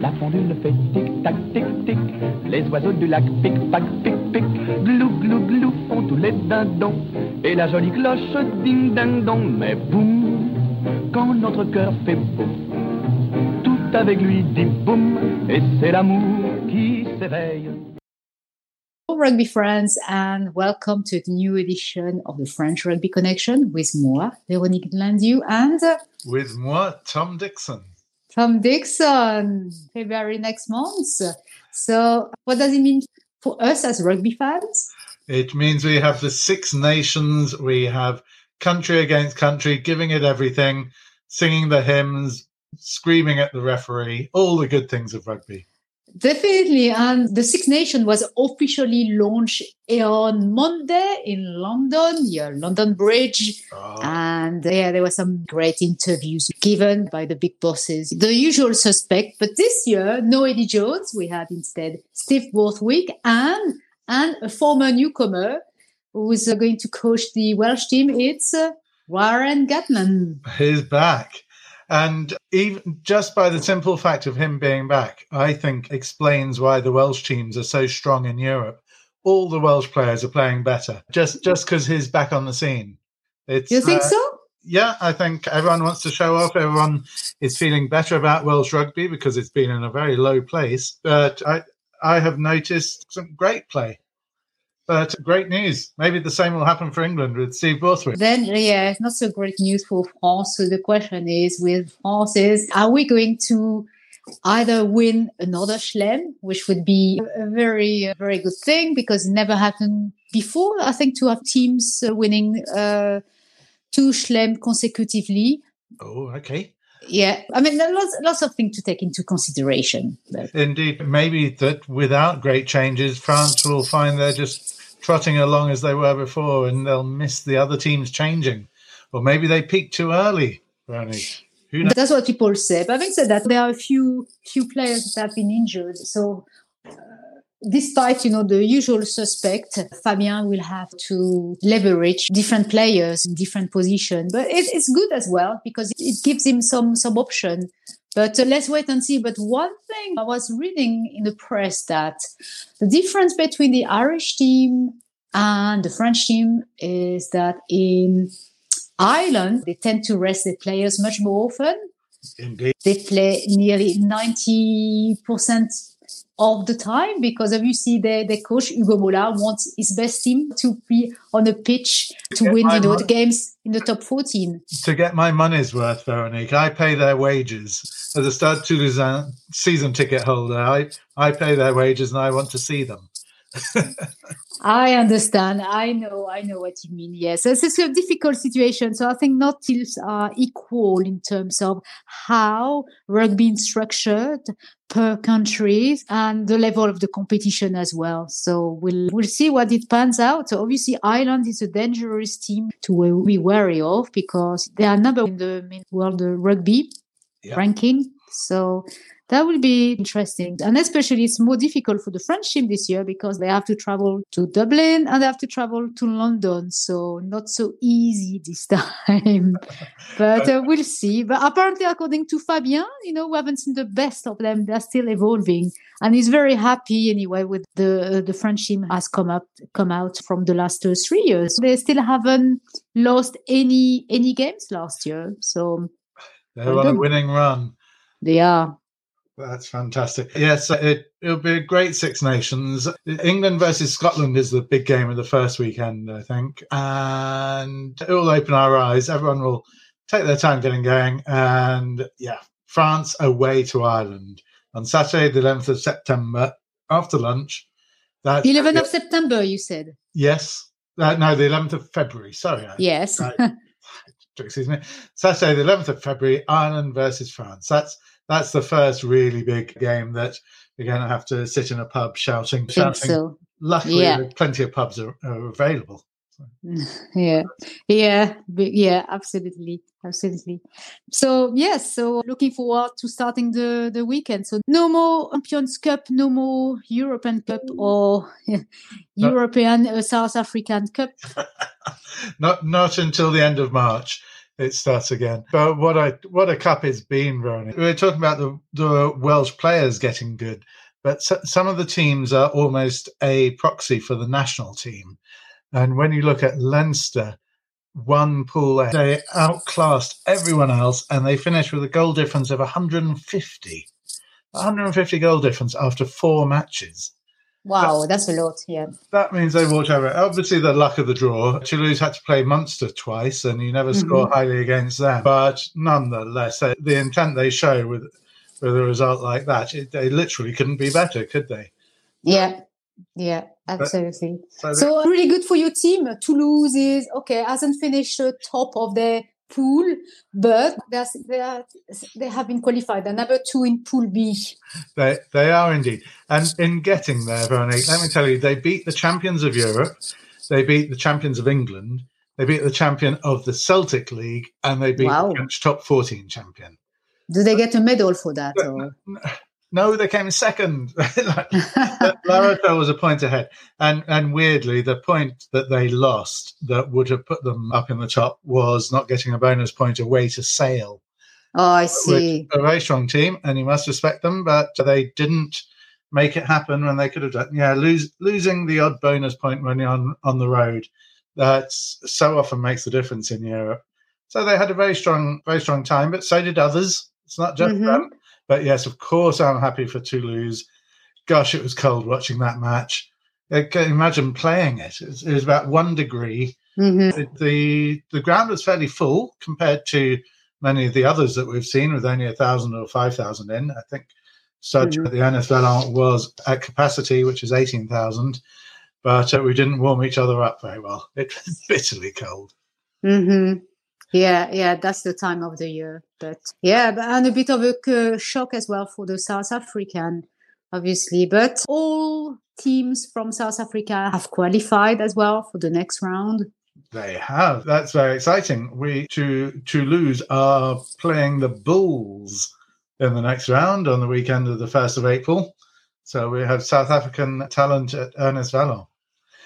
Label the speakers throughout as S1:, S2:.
S1: La pendule fait tic-tac, tic-tic. Les oiseaux du lac pic-pac, pic-pic. Glou, glou, glou font tous les dindons. Et la jolie cloche ding-ding-dong. Mais boum, quand notre cœur fait boum, tout avec lui dit boum. Et c'est l'amour qui s'éveille.
S2: rugby friends and welcome to the new edition of the French Rugby Connection with moi, Véronique Landieu, and
S3: with moi, Tom Dixon.
S2: Tom Dixon, February next month. So, what does it mean for us as rugby fans?
S3: It means we have the Six Nations, we have country against country, giving it everything, singing the hymns, screaming at the referee, all the good things of rugby.
S2: Definitely. And the Six Nations was officially launched on Monday in London, yeah, London Bridge. Oh. And yeah, there were some great interviews given by the big bosses, the usual suspect. But this year, no Eddie Jones. We had instead Steve Borthwick and, and a former newcomer who's uh, going to coach the Welsh team. It's uh, Warren Gatland.
S3: He's back. And even just by the simple fact of him being back, I think explains why the Welsh teams are so strong in Europe. All the Welsh players are playing better just just because he's back on the scene.
S2: It's, you think uh, so?
S3: Yeah, I think everyone wants to show off. Everyone is feeling better about Welsh rugby because it's been in a very low place. But I I have noticed some great play. But great news. Maybe the same will happen for England with Steve Borthwick.
S2: Then, yeah, it's not so great news for France. So the question is with France is, are we going to either win another Schlem, which would be a very, a very good thing because it never happened before. I think to have teams uh, winning uh, two Schlem consecutively.
S3: Oh, okay.
S2: Yeah, I mean, lots lots of things to take into consideration.
S3: But. Indeed, maybe that without great changes, France will find they're just trotting along as they were before, and they'll miss the other teams changing, or maybe they peaked too early. Bernie.
S2: That's what people say. But having said that, there are a few few players that have been injured, so despite you know the usual suspect fabien will have to leverage different players in different positions but it, it's good as well because it gives him some some option. But uh, let's wait and see. But one thing i was reading in the press that the difference between the irish team and the french team is that in ireland they tend to rest their players much more often.
S3: Indeed.
S2: They play nearly 90% of the time because obviously the, the coach Ugo Mola wants his best team to be on the pitch to, to win you know money, the games in the top 14
S3: to get my money's worth Veronique. I pay their wages. As a Stade Toulousain season ticket holder I, I pay their wages and I want to see them
S2: I understand. I know. I know what you mean. Yes, it's, a difficult situation. So I think not teams are equal in terms of how rugby is structured per country and the level of the competition as well. So we'll we'll see what it pans out. So obviously, Ireland is a dangerous team to be wary of because they are number in the world rugby yeah. ranking. So that will be interesting. And especially it's more difficult for the French team this year because they have to travel to Dublin and they have to travel to London. So not so easy this time. but uh, we'll see. But apparently, according to Fabien, you know, we haven't seen the best of them. They're still evolving. And he's very happy anyway with the uh, the French team has come up come out from the last uh, three years. They still haven't lost any any games last year. So
S3: they're on a winning run.
S2: They are.
S3: That's fantastic. Yes, it, it'll be a great Six Nations. England versus Scotland is the big game of the first weekend, I think. And it will open our eyes. Everyone will take their time getting going. And yeah, France away to Ireland on Saturday, the 11th of September, after lunch.
S2: That 11th of September, you said?
S3: Yes. Uh, no, the 11th of February. Sorry.
S2: Yes.
S3: excuse me. Saturday, the 11th of February, Ireland versus France. That's that's the first really big game that you're going to have to sit in a pub shouting. shouting.
S2: So.
S3: Luckily, yeah. plenty of pubs are, are available.
S2: yeah yeah yeah absolutely absolutely so yes so looking forward to starting the the weekend so no more champions cup no more european cup or european uh, south african cup
S3: not not until the end of march it starts again. But what a what a cup it's been, Ronnie. We are talking about the, the Welsh players getting good, but so, some of the teams are almost a proxy for the national team. And when you look at Leinster, one pool they outclassed everyone else, and they finished with a goal difference of 150. 150 goal difference after four matches.
S2: Wow, that's a lot. Yeah.
S3: That means they walked over. Obviously, the luck of the draw. Toulouse had to play Munster twice, and you never score
S2: Mm-hmm.
S3: highly against them. But nonetheless, they, the intent they show with with a result like that, it, they literally couldn't be better, could they?
S2: Yeah. Yeah, absolutely.
S3: So,
S2: So really good for your team. Toulouse is okay, hasn't finished uh, top of their pool, but they're, they're, have been qualified. They're number two in Pool B.
S3: they they are indeed. And in getting there, Veronique, let me tell you, they beat the champions of Europe, they beat the champions of England, they beat the champion of the Celtic League, and they beat
S2: Wow.
S3: the French top 14 champion.
S2: Do they get a medal for that? Or?
S3: No, they came second. La Rochelle was a point ahead, and and weirdly, the point that they lost that would have put them up in the top was not getting a bonus point away to Sale,
S2: Oh, I see.
S3: a very strong team, and you must respect them, but they didn't make it happen when they could have done. Yeah, lose, losing the odd bonus point when you're on on the road, that so often makes the difference in Europe. So they had a very strong, very strong time, but so did others. It's not just
S2: Mhm.
S3: them. But yes, of course, I'm happy for Toulouse. Gosh, it was cold watching that match. I can imagine playing it. It was, it was about one degree.
S2: hmm
S3: It- the The ground was fairly full compared to many of the others that we've seen, with only a thousand or five thousand in. I think such
S2: Mhm.
S3: the Ernest Wallon was at capacity, which is eighteen thousand, but uh, we didn't warm each other up very well. It was bitterly cold.
S2: hmm Yeah, yeah, that's the time of the year. But yeah, but, and a bit of a uh, shock as well for the South African, obviously. But all teams from South Africa have qualified as well for the next round.
S3: They have. That's very exciting. We to Toulouse are playing the Bulls in the next round on the weekend of the first of April. So we have South African talent at Ernest Wallon.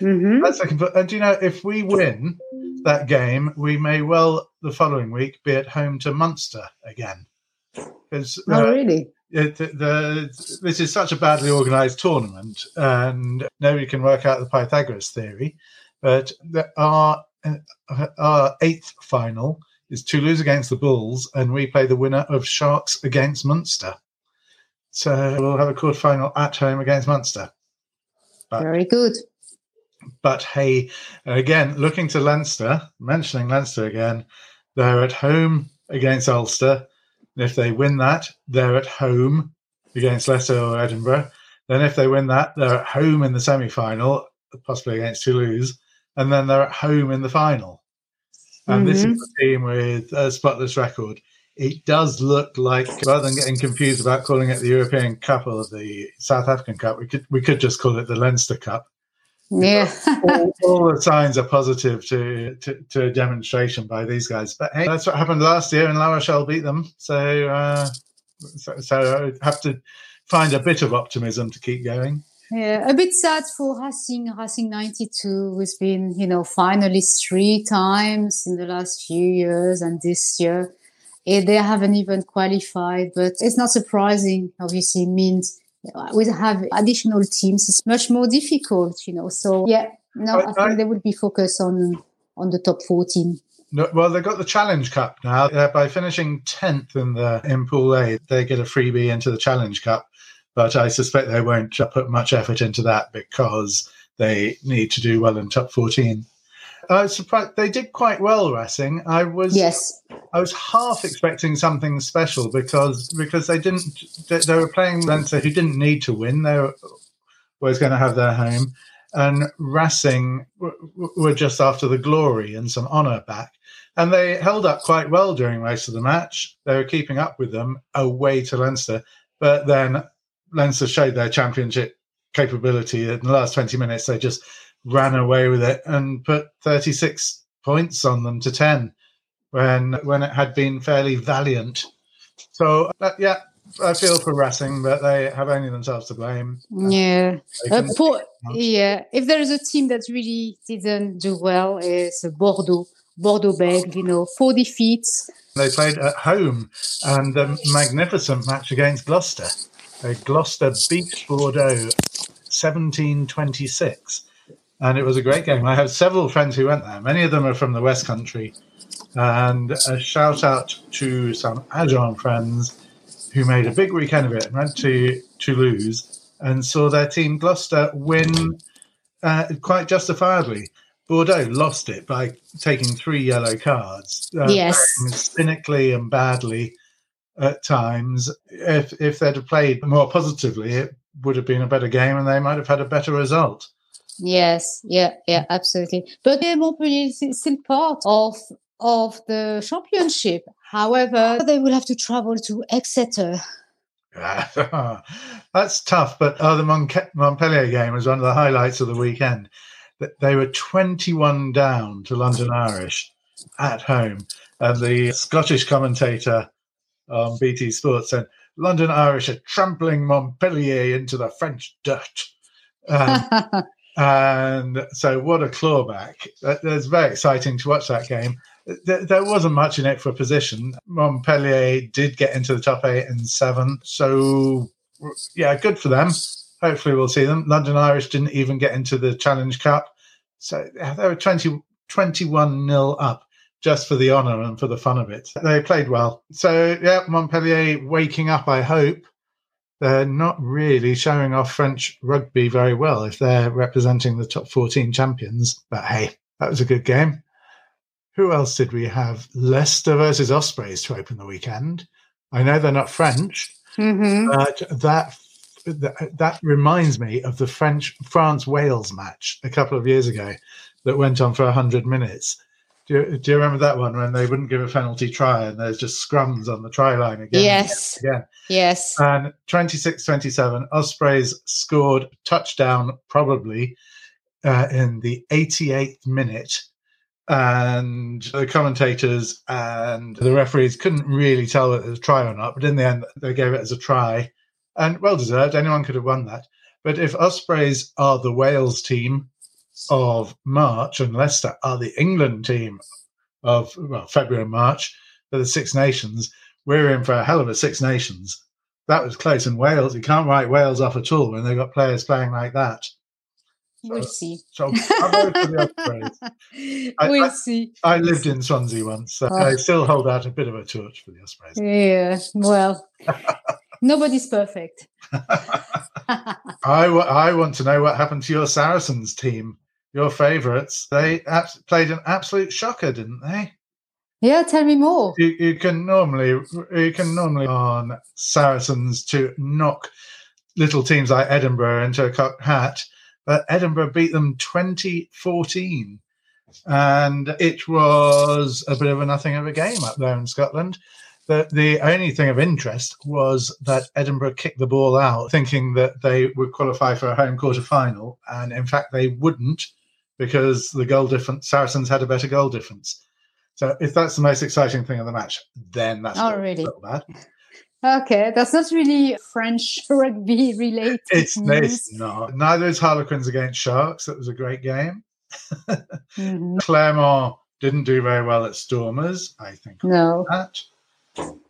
S2: hmm
S3: That's looking for. And do you know if we win that game, we may well the following week be at home to Munster again. Because
S2: Oh, really?
S3: it, the, the, this is such a badly organized tournament, and nobody can work out the Pythagoras theory. But the, our uh, our eighth final is Toulouse against the Bulls, and we play the winner of Sharks against Munster. So we'll have a quarter final at home against Munster. But
S2: Very good.
S3: But hey, again, looking to Leinster, mentioning Leinster again, they're at home against Ulster. And if they win that, they're at home against Leicester or Edinburgh. Then if they win that, they're at home in the semi final, possibly against Toulouse. And then they're at home in the final. And this is mm-hmm. a team with a spotless record. It does look like, rather than getting confused about calling it the European Cup or the South African Cup, we could we could just call it the Leinster Cup
S2: Yeah.
S3: all, all the signs are positive to, to to a demonstration by these guys. But hey, that's what happened last year, and La Rochelle beat them. So, uh, so, so I have to find a bit of optimism to keep going.
S2: Yeah, a bit sad for Racing. Racing 92 who's been, you know, finalists three times in the last few years, and this year they haven't even qualified. But it's not surprising. Obviously, means we have additional teams. It's much more difficult, you know. So yeah, no, I,
S3: I-
S2: think
S3: I-
S2: they will be focused on on the top 14.
S3: No, well, they've got the Challenge Cup now. Uh, by finishing tenth in the in Pool A, they get a freebie into the Challenge Cup. But I suspect they won't put much effort into that because they need to do well in top fourteen. Uh, I was surprised they did quite well, Racing. I was
S2: Yes.
S3: I was half expecting something special because because they didn't they, they were playing Leinster who didn't need to win. They were was going to have their home, and Racing were just after the glory and some honour back. And they held up quite well during most of the match. They were keeping up with them away to Leinster, but then Leinster showed their championship capability. In the last twenty minutes, they just ran away with it and put thirty six points on them to ten when when it had been fairly valiant. So uh, yeah, I feel for Racing, but they have only themselves to blame.
S2: Yeah. Uh, poor, yeah. If there is a team that really didn't do well, it's Bordeaux. Bordeaux-Bègles, you know, four defeats.
S3: They played at home and a magnificent match against Gloucester. Uh, Gloucester beat Bordeaux 1726. And it was a great game. I have several friends who went there. Many of them are from the West Country. And a shout out to some Agen friends who made a big weekend of it and went to Toulouse and saw their team Gloucester win uh, quite justifiably. Bordeaux lost it by taking three yellow cards.
S2: Uh, yes.
S3: Cynically and badly at times. If, if they'd have played more positively, it would have been a better game and they might have had a better result.
S2: Yes, yeah, yeah, absolutely. But Montpellier is still part of of the championship. However, they will have to travel to Exeter.
S3: That's tough, but oh, the Montpellier game was one of the highlights of the weekend. They were 21 down to London Irish at home, and the Scottish commentator on BT Sports said, London Irish are trampling Montpellier into the French dirt. Um, and so, what a clawback! It's very exciting to watch that game. There wasn't much in it for position. Montpellier did get into the top eight and seven. So, yeah, good for them. Hopefully, we'll see them. London Irish didn't even get into the Challenge Cup. So, they were 20, 21 nil up just for the honour and for the fun of it. They played well. So, yeah, Montpellier waking up, I hope. They're not really showing off French rugby very well if they're representing the top 14 champions. But hey, that was a good game. Who else did we have? Leicester versus Ospreys to open the weekend. I know they're not French, mm-hmm. but that, that reminds me of the French France Wales match a couple of years ago that went on for hundred minutes. Do you, do you remember that one when they wouldn't give a penalty try and there's just scrums on the try line again?
S2: Yes.
S3: Again.
S2: Yes.
S3: And 26 27, Ospreys scored touchdown probably uh, in the 88th minute. And the commentators and the referees couldn't really tell whether it was a try or not. But in the end, they gave it as a try. And well deserved. Anyone could have won that. But if Ospreys are the Wales team of March, and Leicester are the England team of well, February and March for the Six Nations. We're in for a hell of a Six Nations. That was close. And Wales, you can't write Wales off at all when they've got players playing like that.
S2: So, we'll see.
S3: So
S2: I, we'll I, see.
S3: I lived in Swansea once, so oh. I still hold out a bit of a torch for the Ospreys.
S2: Yeah, well, nobody's perfect.
S3: I, I want to know what happened to your Saracens team your favourites, they played an absolute shocker, didn't they?
S2: Yeah, tell me more.
S3: You, you can normally you can normally on Saracens to knock little teams like Edinburgh into a cocked hat, but Edinburgh beat them 2014. And it was a bit of a nothing of a game up there in Scotland. The, the only thing of interest was that Edinburgh kicked the ball out, thinking that they would qualify for a home quarter final. And in fact, they wouldn't because the goal difference Saracens had a better goal difference. So if that's the most exciting thing of the match, then that's
S2: oh, really bad. Okay, that's not really French rugby related.
S3: It's, it's not. Neither is Harlequins against Sharks. That was a great game. mm-hmm. Clermont didn't do very well at Stormers. I think.
S2: No.
S3: That.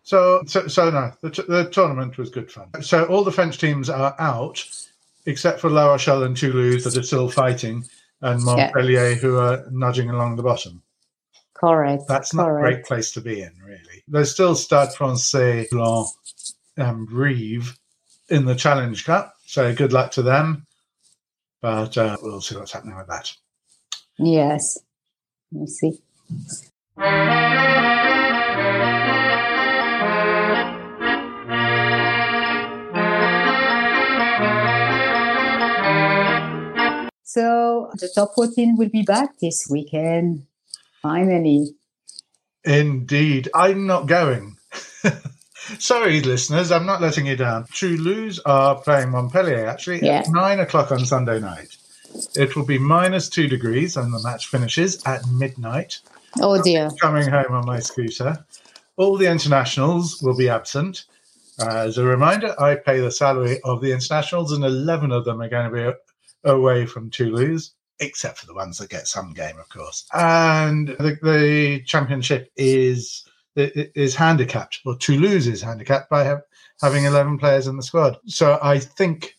S3: So, so, so no, the, t- the tournament was good fun. So all the French teams are out, except for La Rochelle and Toulouse that are still fighting and Montpellier, yeah. who are nudging along the bottom.
S2: Correct.
S3: That's not
S2: Correct.
S3: a great place to be in, really. There's still Stade Francais, Blanc, and Brive in the Challenge Cup. So good luck to them. But uh, we'll see what's happening with that.
S2: Yes. We'll see. So the top 14 will be back this weekend. Finally.
S3: Indeed. I'm not going. Sorry, listeners, I'm not letting you down. Toulouse are playing Montpellier actually yeah. at nine o'clock on Sunday night. It will be minus two degrees and the match finishes at midnight.
S2: Oh dear.
S3: coming home on my scooter. All the internationals will be absent. As a reminder, I pay the salary of the internationals, and 11 of them are going to be away from Toulouse. except for the ones that get some game, of course. And the, the championship is is handicapped, or Toulouse is handicapped by having 11 players in the squad. So I think,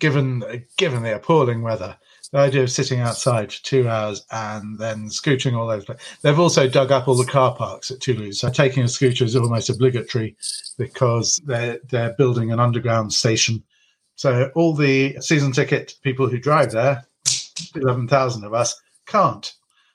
S3: given given the appalling weather, the idea of sitting outside for two hours and then scooting all those. They've also dug up all the car parks at Toulouse, so taking a scooter is almost obligatory because they're they're building an underground station. So all the season ticket people who drive there, eleven thousand of us, can't.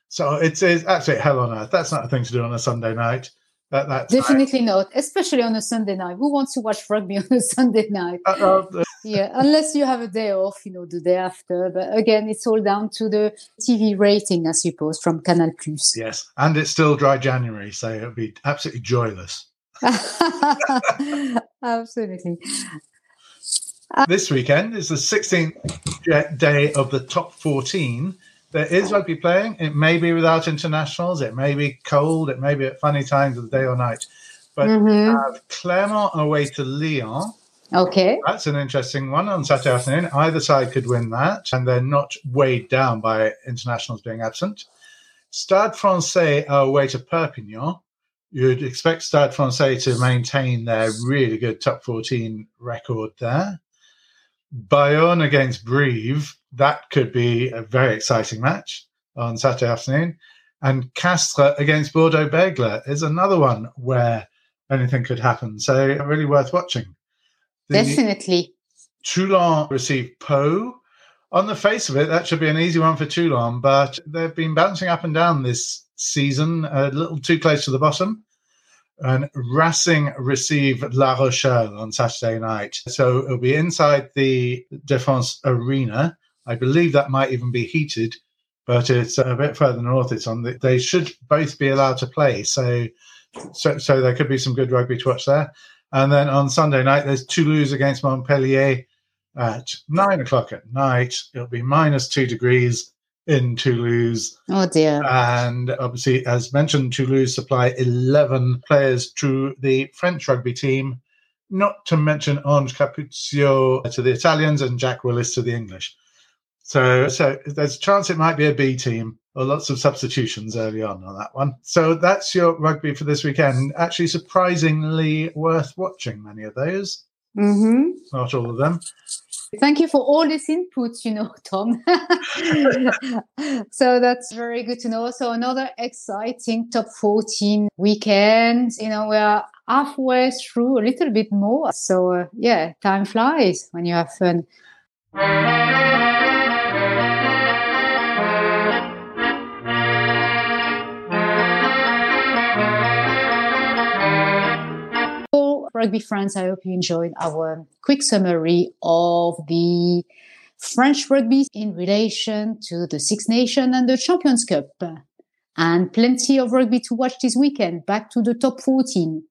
S3: So it's, it's absolute hell on earth. That's not a thing to do on a Sunday night. That, that's
S2: Definitely not, especially on a Sunday night. Who wants to watch rugby on a Sunday night? Uh, uh, yeah, unless you have a day off, you know, the day after. But again, it's all down to the TV rating, I suppose, from Canal Plus.
S3: Yes, and it's still dry January, so it'll be absolutely joyless.
S2: absolutely.
S3: This weekend is the 16th day of the top 14 there is rugby playing. It may be without internationals. It may be cold. It may be at funny times of the day or night. But mm-hmm. have Clermont away to Lyon.
S2: Okay.
S3: That's an interesting one on Saturday afternoon. Either side could win that, and they're not weighed down by internationals being absent. Stade Francais are away to Perpignan. You'd expect Stade Francais to maintain their really good top 14 record there. Bayonne against Brive that could be a very exciting match on Saturday afternoon. And Castres against Bordeaux Bègles is another one where anything could happen. So really worth watching.
S2: The Definitely.
S3: Toulon received Pau. On the face of it, that should be an easy one for Toulon, but they've been bouncing up and down this season, a little too close to the bottom. And Racing receive La Rochelle on Saturday night. So it'll be inside the Défense Arena. I believe that might even be heated, but it's a bit further north. It's on. The, they should both be allowed to play, so, so so there could be some good rugby to watch there. And then on Sunday night, there's Toulouse against Montpellier at nine o'clock at night. It'll be minus two degrees in Toulouse.
S2: Oh dear.
S3: And obviously, as mentioned, Toulouse supply 11 players to the French rugby team, not to mention Ange Capuzzo to the Italians and Jack Willis to the English. So, so there's a chance it might be a B team or lots of substitutions early on on that one. So that's your rugby for this weekend. Actually, surprisingly worth watching many of those.
S2: Mm-hmm.
S3: Not all of them.
S2: Thank you for all this input, you know, Tom. so that's very good to know. So another exciting top 14 weekend. You know, we are halfway through, a little bit more. So uh, yeah, time flies when you have fun. Rugby friends, I hope you enjoyed our quick summary of the French rugby in relation to the Six Nations and the Champions Cup. And plenty of rugby to watch this weekend. Back to the top 14.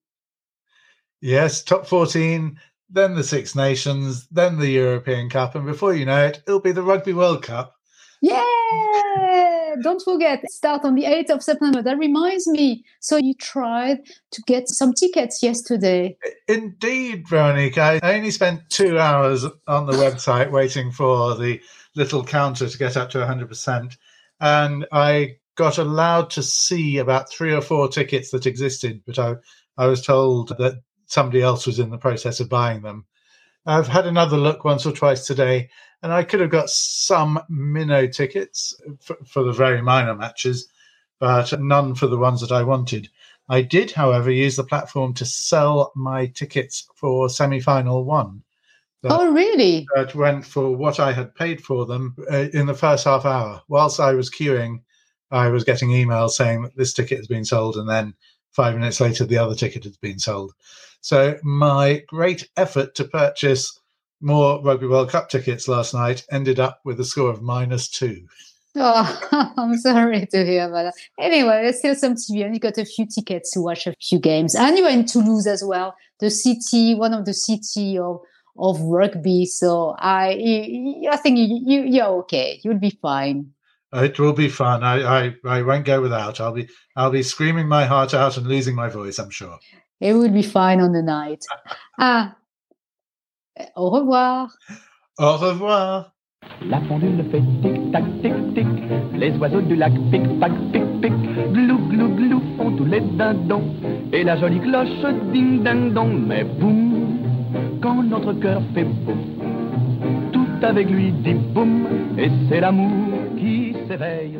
S3: Yes, top 14, then the Six Nations, then the European Cup. And before you know it, it'll be the Rugby World Cup.
S2: Yeah! Don't forget, start on the 8th of September. That reminds me. So you tried to get some tickets yesterday.
S3: Indeed, Veronique. I only spent two hours on the website waiting for the little counter to get up to 100%. And I got allowed to see about three or four tickets that existed, but I, I was told that somebody else was in the process of buying them. I've had another look once or twice today, and I could have got some minnow tickets for, for, the very minor matches, but none for the ones that I wanted. I did, however, use the platform to sell my tickets for semi final one.
S2: That, oh, really?
S3: That went for what I had paid for them uh, in the first half hour. Whilst I was queuing, I was getting emails saying that this ticket has been sold, and then five minutes later, the other ticket has been sold. So my great effort to purchase more Rugby World Cup tickets last night ended up with a score of minus two.
S2: Oh, I'm sorry to hear about that. Anyway, there's still some TV, and you got a few tickets to watch a few games. And you were in Toulouse as well, the city, one of the city of of rugby. So I, I think you, you you're okay. You'll be fine.
S3: Oh, it will be fun. I, I, I won't go without. I'll be I'll be screaming my heart out and losing my voice. I'm sure.
S2: It will be fine on the night. ah, au revoir.
S3: Au revoir.
S1: La pendule fait tic tac tic tic. Les oiseaux du lac pic pac pic pic. Glou glou glou font tous les dindons. Et la jolie cloche ding ding dong. Mais boum, quand notre cœur fait boum, tout avec lui dit boum. Et c'est l'amour s'éveille